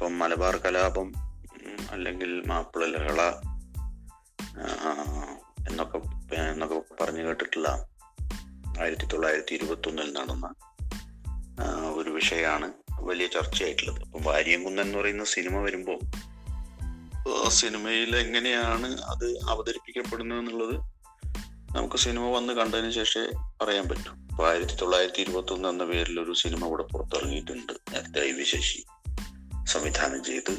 ഇപ്പം മലബാർ കലാപം അല്ലെങ്കിൽ മാപ്പിള ലഹള എന്നൊക്കെ എന്നൊക്കെ പറഞ്ഞു കേട്ടിട്ടുള്ള ആയിരത്തി തൊള്ളായിരത്തി ഇരുപത്തി ഒന്നിൽ നടന്ന ഒരു വിഷയമാണ് വലിയ ചർച്ചയായിട്ടുള്ളത്. ഇപ്പം വാര്യംകുന്ന് എന്ന് പറയുന്ന സിനിമ വരുമ്പോൾ സിനിമയിൽ എങ്ങനെയാണ് അത് അവതരിപ്പിക്കപ്പെടുന്നത് എന്നുള്ളത് നമുക്ക് സിനിമ വന്ന് കണ്ടതിന് ശേഷമേ പറയാൻ പറ്റും. ഇപ്പൊ ആയിരത്തി തൊള്ളായിരത്തി ഇരുപത്തി ഒന്ന് എന്ന പേരിൽ ഒരു സിനിമ ഇവിടെ പുറത്തിറങ്ങിയിട്ടുണ്ട്. നേരത്തെ സംവിധാനം ചെയ്ത്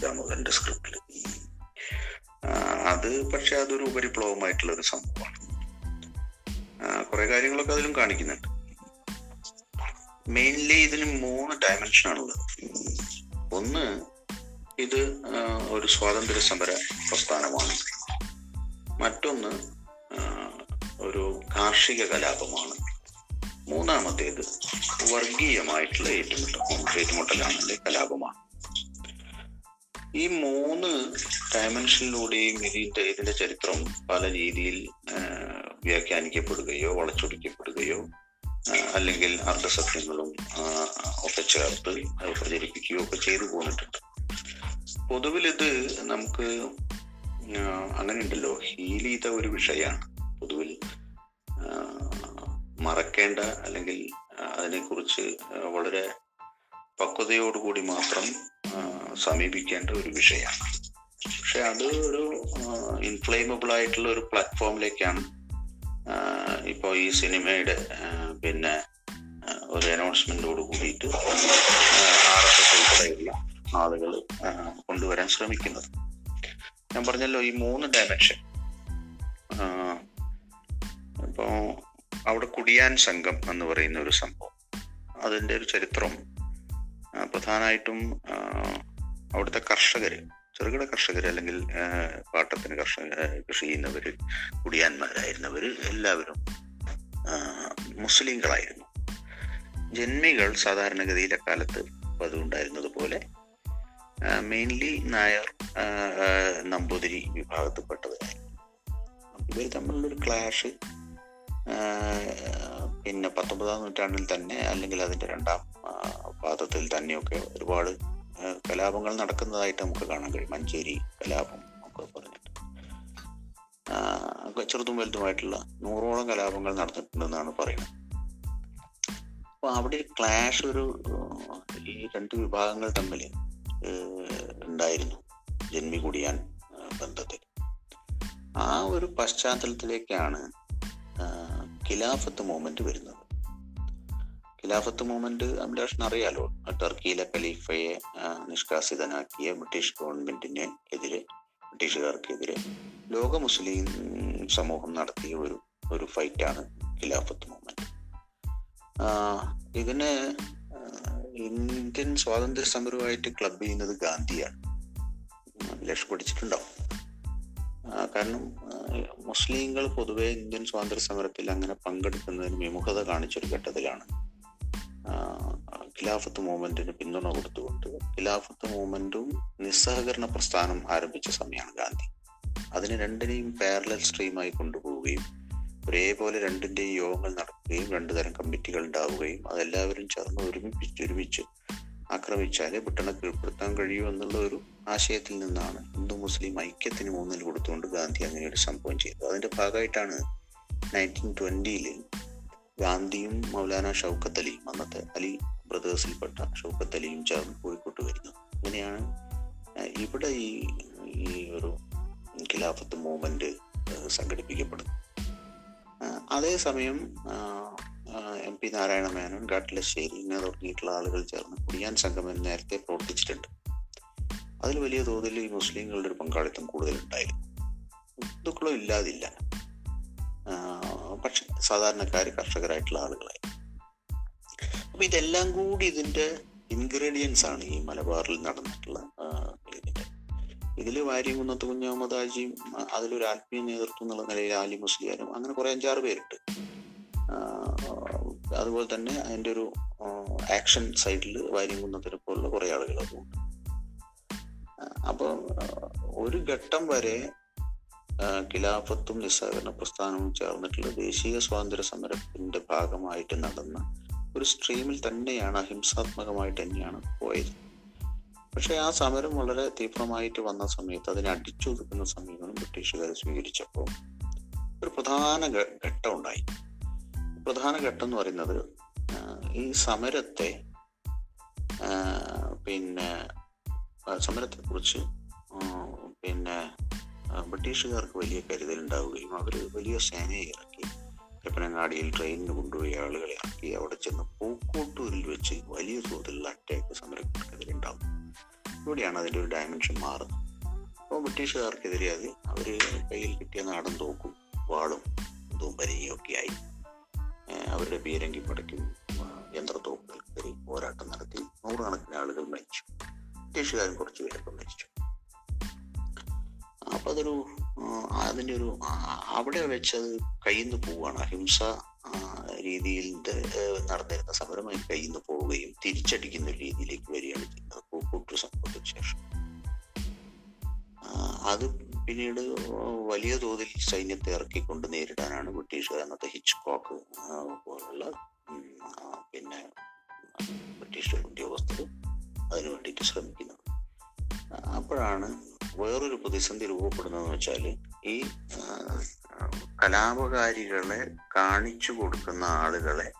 ദാമോദരന്റെ സ്ക്രിപ്റ്റിൽ അത് പക്ഷെ അതൊരു ഉപരിപ്ലവമായിട്ടുള്ള ഒരു സംഭവമാണ് കുറെ കാര്യങ്ങളൊക്കെ അതിലും കാണിക്കുന്നുണ്ട്. മെയിൻലി ഇതിന് മൂന്ന് ഡയമെൻഷൻ ആണുള്ളത്. ഒന്ന് ഇത് ഒരു സ്വാതന്ത്ര്യ സമര പ്രസ്ഥാനമാണ്. മറ്റൊന്ന് ഒരു കാർഷിക കലാപമാണ്. മൂന്നാമത്തേത് വർഗീയമായിട്ടുള്ള ഏറ്റുമുട്ടൽ ഏറ്റുമുട്ടലാണ് അല്ലെ കലാപമാണ്. ഈ മൂന്ന് ഡയമെൻഷനിലൂടെയും ഇതിന്റെ ഇതിന്റെ ചരിത്രം പല രീതിയിൽ വ്യാഖ്യാനിക്കപ്പെടുകയോ വളച്ചൊടിക്കപ്പെടുകയോ അല്ലെങ്കിൽ അർദ്ധസത്യങ്ങളും ഒക്കെ ചേർത്ത് പ്രചരിപ്പിക്കുകയോ ഒക്കെ ചെയ്തു പോന്നിട്ടുണ്ട്. പൊതുവിൽ ഇത് നമുക്ക് അങ്ങനെയുണ്ടല്ലോ ചെയ്ത ഒരു വിഷയമാണ്. മറക്കേണ്ട അല്ലെങ്കിൽ അതിനെക്കുറിച്ച് വളരെ പക്വതയോടുകൂടി മാത്രം സമീപിക്കേണ്ട ഒരു വിഷയമാണ്. പക്ഷെ അത് ഒരു ഇൻഫ്ലെയിമബിൾ ആയിട്ടുള്ള ഒരു പ്ലാറ്റ്ഫോമിലേക്കാണ് ഇപ്പോൾ ഈ സിനിമയുടെ പിന്നെ ഒരു അനൗൺസ്മെന്റോട് കൂടിയിട്ട് ആർ എസ് എസ് ഉൾപ്പെടെയുള്ള ആളുകൾ കൊണ്ടുവരാൻ ശ്രമിക്കുന്നത്. ഞാൻ പറഞ്ഞല്ലോ ഈ മൂന്ന് ഡയമെൻഷൻ ഇപ്പോൾ അവിടെ കുടിയാൻ സംഘം എന്ന് പറയുന്ന ഒരു സംഭവം. അതിന്റെ ഒരു ചരിത്രം. പ്രധാനമായിട്ടും അവിടുത്തെ കർഷകർ ചെറുകിട കർഷകർ അല്ലെങ്കിൽ പാട്ടത്തിന് കർഷക കൃഷി ചെയ്യുന്നവർ കുടിയാന്മാരായിരുന്നവർ എല്ലാവരും മുസ്ലിങ്ങളായിരുന്നു. ജന്മികൾ സാധാരണഗതിയിൽ അക്കാലത്ത് പതിവുണ്ടായിരുന്നത് പോലെ മെയിൻലി നായർ നമ്പൂതിരി വിഭാഗത്തിൽപ്പെട്ടവരായിരുന്നു. ഇവർ തമ്മിലുള്ളൊരു ക്ലാഷ് പിന്നെ പത്തൊമ്പതാം നൂറ്റാണ്ടിൽ തന്നെ അല്ലെങ്കിൽ അതിന്റെ രണ്ടാം പാദത്തിൽ തന്നെയൊക്കെ ഒരുപാട് കലാപങ്ങൾ നടക്കുന്നതായിട്ട് നമുക്ക് കാണാൻ കഴിയും. മഞ്ചേരി കലാപം ഒക്കെ പറഞ്ഞിട്ട്. ചെറുതും വലുതുമായിട്ടുള്ള നൂറോളം കലാപങ്ങൾ നടന്നിട്ടുണ്ടെന്നാണ് പറയുന്നത്. അപ്പൊ അവിടെ ക്ലാഷ് ഒരു ഈ രണ്ട് വിഭാഗങ്ങൾ തമ്മിൽ ഉണ്ടായിരുന്നു. ജന്മി കുടിയാൻ ബന്ധത്തിൽ. ആ ഒരു പശ്ചാത്തലത്തിലേക്കാണ് ഖിലാഫത്ത് മൂവ്മെന്റ് വരുന്നത്. ഖിലാഫത്ത് മൂവ്മെന്റ് അഭിലാഷിന് അറിയാലോ? ടർക്കിയിലെ ഖലീഫയെ നിഷ്കാസിതനാക്കിയ ബ്രിട്ടീഷ് ഗവൺമെന്റിന് എതിരെ ബ്രിട്ടീഷുകാർക്കെതിരെ ലോക മുസ്ലിം സമൂഹം നടത്തിയ ഒരു ഒരു ഫൈറ്റാണ് ഖിലാഫത്ത് മൂവ്മെന്റ്. ഇതിന് ഇന്ത്യൻ സ്വാതന്ത്ര്യ സമരവുമായിട്ട് ക്ലബ് ചെയ്യുന്നത് ഗാന്ധിയാണ്. അഭിലാഷ് പഠിച്ചിട്ടുണ്ടാവും ആ, കാരണം മുസ്ലിങ്ങൾ പൊതുവെ ഇന്ത്യൻ സ്വാതന്ത്ര്യ സമരത്തിൽ അങ്ങനെ പങ്കെടുക്കുന്നതിന് വിമുഖത കാണിച്ചൊരു ഘട്ടത്തിലാണ്. ഖിലാഫത്ത് മൂവ്മെന്റിന് പിന്തുണ കൊടുത്തുകൊണ്ട് ഖിലാഫത്ത് മൂവ്മെന്റും നിസ്സഹകരണ പ്രസ്ഥാനം ആരംഭിച്ച സമയമാണ് ഗാന്ധി. അതിന് രണ്ടിനെയും പാരലൽ സ്ട്രീമായി കൊണ്ടുപോവുകയും ഒരേപോലെ രണ്ടിന്റെയും യോഗങ്ങൾ നടക്കുകയും രണ്ടു തരം കമ്മിറ്റികൾ ഉണ്ടാവുകയും അതെല്ലാവരും ചേർന്ന് ഒരുമിപ്പിച്ച് ഒരുമിച്ച് ആക്രമിച്ചാലേ ബ്രിട്ടനെ കീഴ്പ്പെടുത്താൻ കഴിയൂ എന്നുള്ള ഒരു ആശയത്തിൽ നിന്നാണ് ഹിന്ദു മുസ്ലിം ഐക്യത്തിന് ഊന്നൽ കൊടുത്തുകൊണ്ട് ഗാന്ധി അങ്ങനെ ഒരു സംഭവം ചെയ്തത്. അതിന്റെ ഭാഗമായിട്ടാണ് നയന്റീൻ ട്വന്റിയിൽ ഗാന്ധിയും മൗലാന ഷൗക്കത്ത് അലിയും അന്നത്തെ അലി ബ്രദേഴ്സിൽപ്പെട്ട ഷൗക്കത്ത് അലിയും ചേർന്ന് കോഴിക്കോട്ട് വരുന്നത്. അങ്ങനെയാണ് ഇവിടെ ഈ ഈ ഒരു ഖിലാഫത്ത് മൂവ്മെന്റ് സംഘടിപ്പിക്കപ്പെടുന്നത്. അതേസമയം എം പി നാരായണ മേനോൻ ഗാട്ടിലശ്ശേരി ഇങ്ങനെ തുടങ്ങിയിട്ടുള്ള ആളുകൾ ചേർന്ന് കുടിയാൻ സംഘം നേരത്തെ പ്രവർത്തിച്ചിട്ടുണ്ട്. അതിൽ വലിയ തോതിൽ ഈ മുസ്ലിങ്ങളുടെ ഒരു പങ്കാളിത്തം കൂടുതലുണ്ടായിരുന്നു. ഹിന്ദുക്കളും ഇല്ലാതില്ല. പക്ഷെ സാധാരണക്കാർ കർഷകരായിട്ടുള്ള ആളുകളായി. അപ്പൊ ഇതെല്ലാം കൂടി ഇതിന്റെ ഇൻഗ്രീഡിയൻസ് ആണ് ഈ മലബാറിൽ നടന്നിട്ടുള്ള ഇതിന്റെ. ഇതിൽ വാര്യംകുന്നത്ത് ആജിയും അതിലൊരു ആത്മീയ നേതൃത്വം എന്നുള്ള നിലയിൽ ആലി മുസ്ലിയാരും അങ്ങനെ കുറെ അഞ്ചാറ് പേരുണ്ട്. അതുപോലെ തന്നെ അതിന്റെ ഒരു ആക്ഷൻ സൈഡിൽ വാര്യംകുന്നത്തിനെ പോലുള്ള കുറേ ആളുകളൊക്കെ അതുണ്ട് അപ്പോൾ ഒരു ഘട്ടം വരെ ഖിലാഫത്തും നിസ്സഹകരണ പ്രസ്ഥാനവും ചേർന്നിട്ടുള്ള ദേശീയ സ്വാതന്ത്ര്യ സമരത്തിന്റെ ഭാഗമായിട്ട് നടന്ന ഒരു സ്ട്രീമിൽ തന്നെയാണ് അഹിംസാത്മകമായിട്ട് തന്നെയാണ് പോയത്. പക്ഷെ ആ സമരം വളരെ തീവ്രമായിട്ട് വന്ന സമയത്ത് അതിനെ അടിച്ചൊതുക്കുന്ന സമീപനം ബ്രിട്ടീഷുകാർ സ്വീകരിച്ചപ്പോൾ ഒരു പ്രധാന ഘട്ടം ഉണ്ടായി. പ്രധാന ഘട്ടം എന്ന് പറയുന്നത് ഈ സമരത്തെ പിന്നെ സമരത്തെ കുറിച്ച് പിന്നെ ബ്രിട്ടീഷുകാർക്ക് വലിയ കരുതൽ ഉണ്ടാവുകയും അവർ വലിയ സേനയെ ഇറക്കി കപ്പനങ്ങാടിയിൽ ട്രെയിനിന് കൊണ്ടുപോയി ആളുകളെ ഇറക്കി അവിടെ ചെന്ന് പൂക്കോട്ടൂരിൽ വെച്ച് വലിയ തോതിലുള്ള അറ്റാക്ക് സമരക്കാർക്കെതിരെ ഉണ്ടാവും ഇവിടെയാണ് അതിന്റെ ഒരു ഡയമെൻഷൻ മാറുന്നത്. അപ്പോൾ ബ്രിട്ടീഷുകാർക്കെതിരെ അത് അവർ കയ്യിൽ കിട്ടിയ നാടൻ തോക്കും വാളും ഇതും പരിചയം ഒക്കെ ആയി. അവരുടെ പീരങ്കി പടയ്ക്കും യന്ത്രത്തോക്കുകൾക്കെതിരെ പോരാട്ടം നടത്തി നൂറുകണക്കിന് ആളുകൾ മരിച്ചു. ബ്രിട്ടീഷുകാരും കുറച്ച് പേരൊക്കെ മരിച്ചു. അപ്പൊ അതൊരു അതിന്റെ ഒരു അവിടെ വെച്ചത് കയ്യിൽ നിന്ന് പോവുകയാണ്. അഹിംസ രീതിയിൽ നടന്നിരുന്ന സമരമായി കയ്യിൽ പോവുകയും തിരിച്ചടിക്കുന്ന രീതിയിലേക്ക് വരികയാണ് ചെയ്യുന്നത് കൂട്ടു സംഭവത്തിന് ശേഷം. അത് പിന്നീട് വലിയ തോതിൽ സൈന്യത്തെ ഇറക്കിക്കൊണ്ട് നേരിടാനാണ് ബ്രിട്ടീഷുകാർ അന്നത്തെ ഹിച്ച്കോക്ക് പോലുള്ള പിന്നെ ബ്രിട്ടീഷ് ഉദ്യോഗസ്ഥർ അതിനു വേണ്ടിയിട്ട് ശ്രമിക്കുന്നത് അപ്പോഴാണ് വേറൊരു പ്രതിസന്ധി രൂപപ്പെടുന്നതെന്ന് വെച്ചാൽ ഈ കലാപകാരികളെ കാണിച്ചു കൊടുക്കുന്ന ആളുകളെ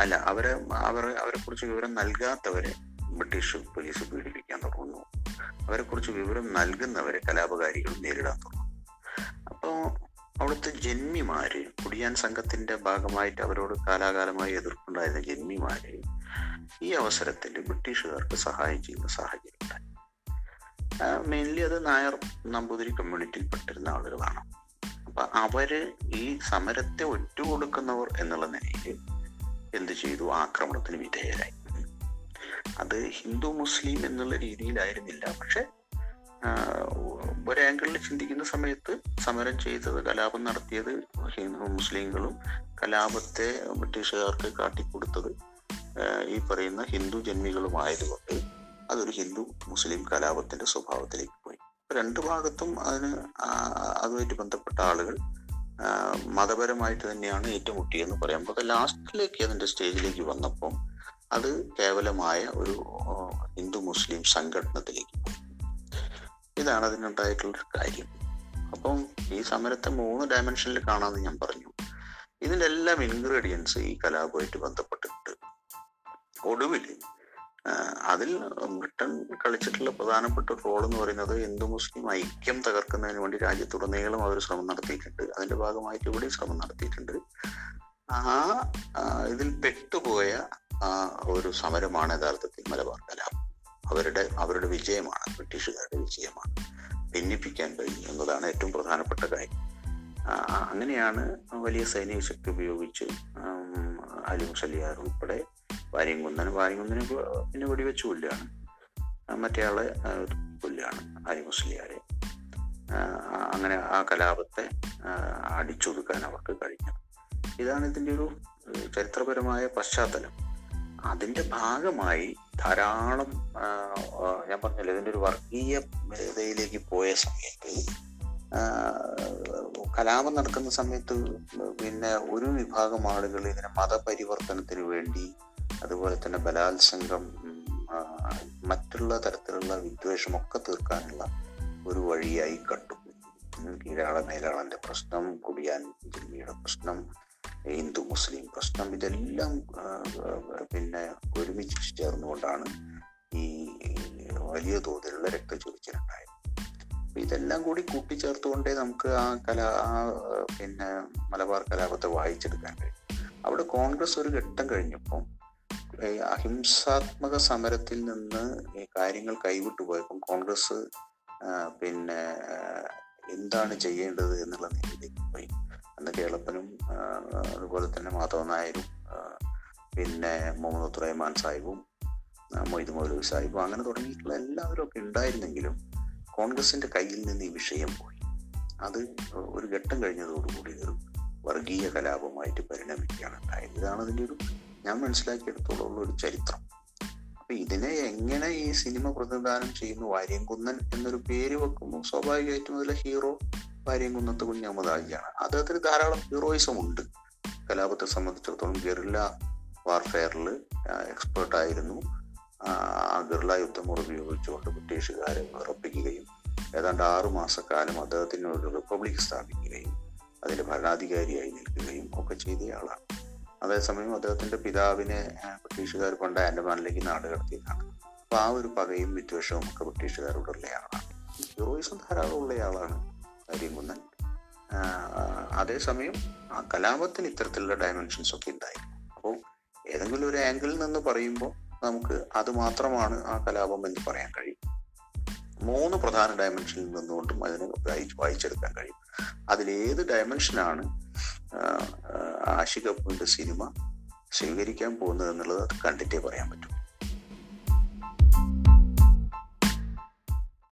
അല്ല അവരെ അവരെ അവരെ കുറിച്ച് വിവരം നൽകാത്തവരെ ബ്രിട്ടീഷ് പോലീസ് പീഡിപ്പിക്കാൻ തുടങ്ങുന്നു. അവരെ കുറിച്ച് വിവരം നൽകുന്നവരെ കലാപകാരികൾ നേരിടാൻ തുടങ്ങുന്നു. അപ്പോൾ അവിടുത്തെ ജന്മിമാര് കുടിയാൻ സംഘത്തിന്റെ ഭാഗമായിട്ട് അവരോട് കാലാകാലമായി എതിർപ്പുണ്ടായിരുന്ന ജന്മിമാര് ഈ അവസരത്തിൽ ബ്രിട്ടീഷുകാർക്ക് സഹായം ചെയ്യുന്ന സാഹചര്യം ഉണ്ടായി. മെയിൻലി അത് നായർ നമ്പൂതിരി കമ്മ്യൂണിറ്റിയിൽപ്പെട്ടിരുന്ന ആളുകളാണ്. അപ്പൊ അവർ ഈ സമരത്തെ ഒറ്റുകൊടുക്കുന്നവർ എന്നുള്ള നിലയിൽ എന്ത് ചെയ്തു? ആക്രമണത്തിന് വിധേയരായി. അത് ഹിന്ദു മുസ്ലിം എന്നുള്ള രീതിയിലായിരുന്നില്ല. പക്ഷെ ഒരാങ്കിളിൽ ചിന്തിക്കുന്ന സമയത്ത് സമരം ചെയ്തത് കലാപം നടത്തിയത് ഹിന്ദു മുസ്ലിങ്ങളും കലാപത്തെ ബ്രിട്ടീഷുകാർക്ക് കാട്ടിക്കൊടുത്തത് ഈ പറയുന്ന ഹിന്ദു ജന്മികളുമായതുകൊണ്ട് അതൊരു ഹിന്ദു മുസ്ലിം കലാപത്തിന്റെ സ്വഭാവത്തിലേക്ക് പോയി. രണ്ട് ഭാഗത്തും അതിന് അതുമായിട്ട് ബന്ധപ്പെട്ട ആളുകൾ മതപരമായിട്ട് തന്നെയാണ് ഏറ്റുമുട്ടിയെന്ന് പറയാം പക്ഷെ ലാസ്റ്റിലേക്ക് അതിന്റെ സ്റ്റേജിലേക്ക് വന്നപ്പോൾ അത് കേവലമായ ഒരു ഹിന്ദു മുസ്ലിം സംഘടനത്തിലേക്ക് പോയി. ഇതാണ് അതിനുണ്ടായിട്ടുള്ളൊരു കാര്യം. അപ്പം ഈ സമരത്തെ മൂന്ന് ഡയമെൻഷനിൽ കാണാമെന്ന് ഞാൻ പറഞ്ഞു. ഇതിന്റെ എല്ലാം ഇൻഗ്രീഡിയൻസ് ഈ കലാപമായിട്ട് ബന്ധപ്പെട്ടിട്ടുണ്ട്. ഒടുവിൽ അതിൽ ബ്രിട്ടൻ കളിച്ചിട്ടുള്ള പ്രധാനപ്പെട്ട റോൾ എന്ന് പറയുന്നത് ഹിന്ദു മുസ്ലിം ഐക്യം തകർക്കുന്നതിന് വേണ്ടി രാജ്യത്തുടനീളം അവർ ശ്രമം നടത്തിയിട്ടുണ്ട്. അതിന്റെ ഭാഗമായിട്ട് ഇവിടെ ശ്രമം നടത്തിയിട്ടുണ്ട്. ആ ഇതിൽ പെട്ടുപോയ ഒരു സമരമാണ് യഥാർത്ഥത്തിൽ മലബാർ കലാപം. അവരുടെ അവരുടെ വിജയമാണ് ബ്രിട്ടീഷുകാരുടെ വിജയമാണ്. ഭിന്നിപ്പിക്കാൻ കഴിഞ്ഞു എന്നതാണ് ഏറ്റവും പ്രധാനപ്പെട്ട കാര്യം. അങ്ങനെയാണ് വലിയ സൈനിക ശക്തി ഉപയോഗിച്ച് അലി മുസലിയാർ ഉൾപ്പെടെ വാര്യംകുന്നൻ വാര്യംകുന്നനെ പിന്നെ വെടിവെച്ച് കൊല്ലുകയാണ് മറ്റേ ആൾ കൊല്ലുകയാണ് അലി മുസ്ലിയാരെ. അങ്ങനെ ആ കലാപത്തെ അടിച്ചൊതുക്കാൻ അവർക്ക് കഴിഞ്ഞു. ഇതാണ് ഇതിന്റെ ഒരു ചരിത്രപരമായ പശ്ചാത്തലം. അതിന്റെ ഭാഗമായി ധാരാളം ഞാൻ പറഞ്ഞല്ലോ ഇതിന്റെ ഒരു വർഗീയതയിലേക്ക് പോയ സമയത്ത് കലാപം നടക്കുന്ന സമയത്ത് പിന്നെ ഒരു വിഭാഗം ആളുകൾ ഇതിനെ മതപരിവർത്തനത്തിന് വേണ്ടി അതുപോലെ തന്നെ ബലാത്സംഗം മറ്റുള്ള തരത്തിലുള്ള വിദ്വേഷമൊക്കെ തീർക്കാനുള്ള ഒരു വഴിയായി കണ്ടു. കീഴാള മേലാളന്റെ പ്രശ്നം കുടിയാൻ ജില്ലയുടെ പ്രശ്നം ഹിന്ദു മുസ്ലിം പ്രശ്നം ഇതെല്ലാം പിന്നെ ഒരുമിച്ച് ചേർന്നുകൊണ്ടാണ് ഈ വലിയ തോതിലുള്ള രക്തചൊരിച്ചിലുണ്ടായത്. ഇതെല്ലാം കൂടി കൂട്ടിച്ചേർത്തുകൊണ്ടേ നമുക്ക് ആ കലാ ആ പിന്നെ മലബാർ കലാപത്തെ വായിച്ചെടുക്കാൻ കഴിയും. അവിടെ കോൺഗ്രസ് ഒരു ഘട്ടം കഴിഞ്ഞപ്പോൾ അഹിംസാത്മക സമരത്തിൽ നിന്ന് കാര്യങ്ങൾ കൈവിട്ടു പോയപ്പം കോൺഗ്രസ് പിന്നെ എന്താണ് ചെയ്യേണ്ടത് എന്നുള്ള നിലയിലേക്ക് പോയി. അന്ന് കേളപ്പനും അതുപോലെ തന്നെ മാധവ നായരും പിന്നെ മുഹമ്മദ് റഹ്മാൻ സാഹിബും മൊയ്ത് മൗലവി സാഹിബും അങ്ങനെ തുടങ്ങിയിട്ടുള്ള എല്ലാവരും ഒക്കെ ഉണ്ടായിരുന്നെങ്കിലും കോൺഗ്രസിന്റെ കയ്യിൽ നിന്ന് ഈ വിഷയം പോയി. അത് ഒരു ഘട്ടം കഴിഞ്ഞതോടുകൂടി ഒരു വർഗീയ കലാപമായിട്ട് പരിണമിക്കുകയാണ്. ഉണ്ടായത് ഇതാണ് അതിന്റെ ഒരു ഞാൻ മനസ്സിലാക്കിയെടുത്തോളം ഒരു ചരിത്രം. അപ്പൊ ഇതിനെ എങ്ങനെ ഈ സിനിമ പ്രതിനിധാനം ചെയ്യുന്നു? വാര്യംകുന്നൻ എന്നൊരു പേര് വെക്കുമ്പോൾ സ്വാഭാവികമായിട്ടും അതിലെ ഹീറോ വാര്യംകുന്നത്ത് കുഞ്ഞഹമ്മദ് ഹാജിയാണ്. അദ്ദേഹത്തിന് ധാരാളം ഹീറോയിസം ഉണ്ട്. കലാപത്തെ സംബന്ധിച്ചിടത്തോളം ഗെറില്ല വാർഫെയറിൽ എക്സ്പേർട്ട് ആയിരുന്നു. ആ ഗിർല യുദ്ധം ഉപയോഗിച്ചുകൊണ്ട് ബ്രിട്ടീഷുകാരെ വിറപ്പിക്കുകയും ഏതാണ്ട് ആറു മാസക്കാലം അദ്ദേഹത്തിന് ഒരു റിപ്പബ്ലിക് സ്ഥാപിക്കുകയും അതിന്റെ ഭരണാധികാരിയായി നിൽക്കുകയും ഒക്കെ ചെയ്തയാളാണ് അതേസമയം അദ്ദേഹത്തിന്റെ പിതാവിനെ ബ്രിട്ടീഷുകാർ കൊണ്ട് ആൻഡമാനിലേക്ക് നാട് കടത്തിയതാണ്. അപ്പൊ ആ ഒരു പകയും വിദ്വേഷവും ഒക്കെ ബ്രിട്ടീഷുകാരോടുള്ള ആളാണ് ഹീറോയിസം ധാരാളം ഉള്ളയാളാണ് കരിയങ്കുന്നൻ അതേസമയം ആ കലാപത്തിന് ഇത്തരത്തിലുള്ള ഡയമെൻഷൻസ് ഒക്കെ ഉണ്ടായി അപ്പോൾ ഏതെങ്കിലും ഒരു ആംഗിളിൽ നിന്ന് പറയുമ്പോൾ നമുക്ക് അത് മാത്രമാണ് ആ കലാപം എന്ന് പറയാൻ കഴിയും. മൂന്ന് പ്രധാന ഡയമെൻഷനിൽ നിന്നുകൊണ്ടും അതിനെ വായിച്ചെടുക്കാൻ കഴിയും. അതിലേത് ഡയമെൻഷനാണ് കപൂറിന്റെ സിനിമ സ്വീകരിക്കാൻ പോകുന്നത് എന്നുള്ളത് കണ്ടിട്ടേ പറയാൻ പറ്റും.